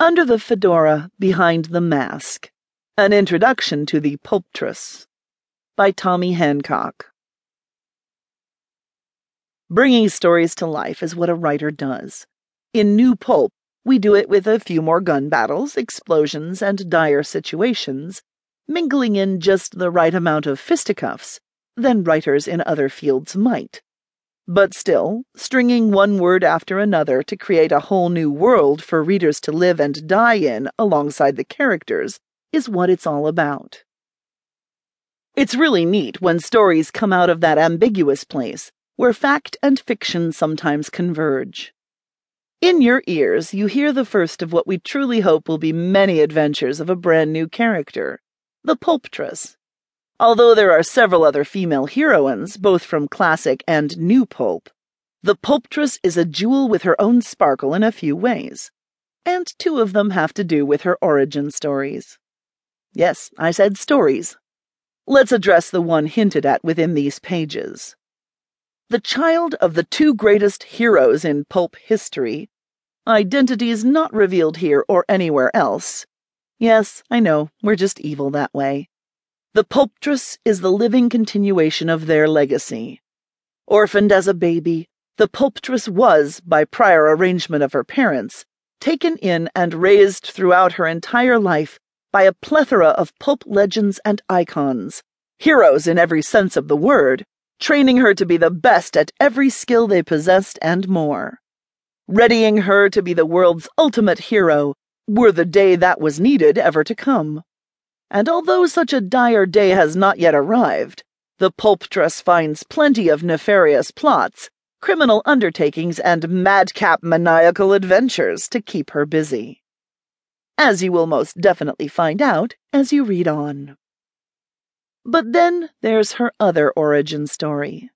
Under the Fedora, Behind the Mask An Introduction to the Pulptress by Tommy Hancock. Bringing stories to life is what a writer does. In New Pulp, we do it with a few more gun battles, explosions, and dire situations, mingling in just the right amount of fisticuffs than writers in other fields might. But still, stringing one word after another to create a whole new world for readers to live and die in alongside the characters is what it's all about. It's really neat when stories come out of that ambiguous place where fact and fiction sometimes converge. In your ears, you hear the first of what we truly hope will be many adventures of a brand new character, the Pulptress. Although there are several other female heroines, both from classic and new pulp, the Pulptress is a jewel with her own sparkle in a few ways, and two of them have to do with her origin stories. Yes, I said stories. Let's address the one hinted at within these pages. The child of the two greatest heroes in pulp history, identities not revealed here or anywhere else. Yes, I know, we're just evil that way the Pulptress is the living continuation of their legacy. Orphaned as a baby, the Pulptress was, by prior arrangement of her parents, taken in and raised throughout her entire life by a plethora of pulp legends and icons, heroes in every sense of the word, training her to be the best at every skill they possessed and more. Readying her to be the world's ultimate hero, were the day that was needed ever to come and although such a dire day has not yet arrived, the pulptress finds plenty of nefarious plots, criminal undertakings, and madcap maniacal adventures to keep her busy. As you will most definitely find out as you read on. But then there's her other origin story.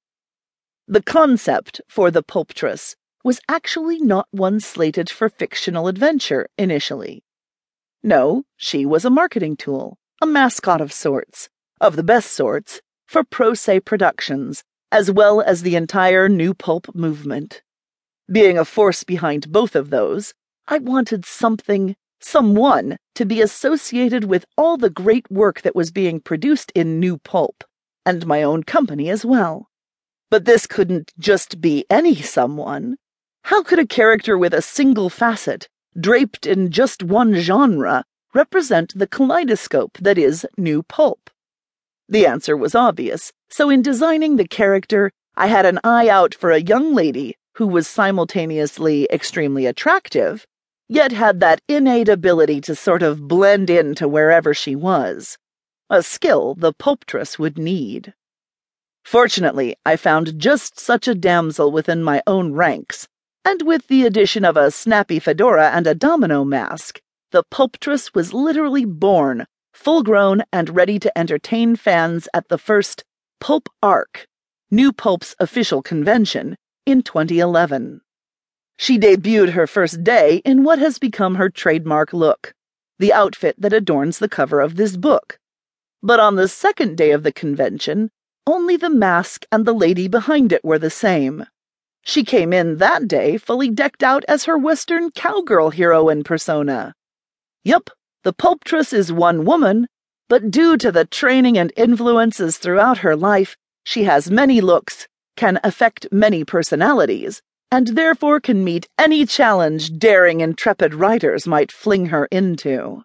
The concept for the pulptress was actually not one slated for fictional adventure initially. No, she was a marketing tool a mascot of sorts, of the best sorts, for Pro Se Productions, as well as the entire New Pulp movement. Being a force behind both of those, I wanted something, someone, to be associated with all the great work that was being produced in New Pulp, and my own company as well. But this couldn't just be any someone. How could a character with a single facet, draped in just one genre, represent the kaleidoscope that is new pulp? The answer was obvious, so in designing the character, I had an eye out for a young lady who was simultaneously extremely attractive, yet had that innate ability to sort of blend into wherever she was, a skill the pulptress would need. Fortunately, I found just such a damsel within my own ranks, and with the addition of a snappy fedora and a domino mask, the Pulptress was literally born, full grown and ready to entertain fans at the first Pulp Arc, New Pulp's official convention, in 2011. She debuted her first day in what has become her trademark look, the outfit that adorns the cover of this book. But on the second day of the convention, only the mask and the lady behind it were the same. She came in that day fully decked out as her Western cowgirl heroine persona. Yup, the Pulptress is one woman, but due to the training and influences throughout her life, she has many looks, can affect many personalities, and therefore can meet any challenge daring, intrepid writers might fling her into.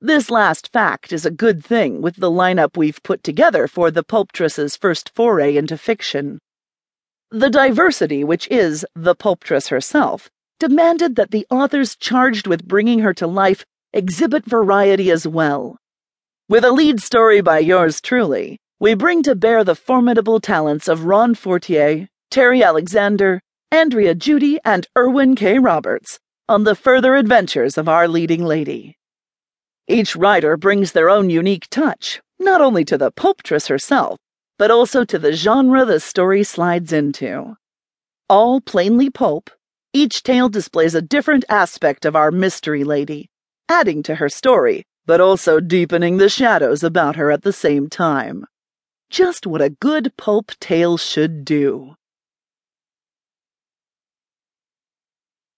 This last fact is a good thing with the lineup we've put together for the Pulptress's first foray into fiction. The diversity which is the Pulptress herself demanded that the authors charged with bringing her to life exhibit variety as well. With a lead story by yours truly, we bring to bear the formidable talents of Ron Fortier, Terry Alexander, Andrea Judy, and Erwin K. Roberts on the further adventures of our leading lady. Each writer brings their own unique touch, not only to the pulptress herself, but also to the genre the story slides into. All plainly pulp, each tale displays a different aspect of our mystery lady, adding to her story, but also deepening the shadows about her at the same time. Just what a good pulp tale should do.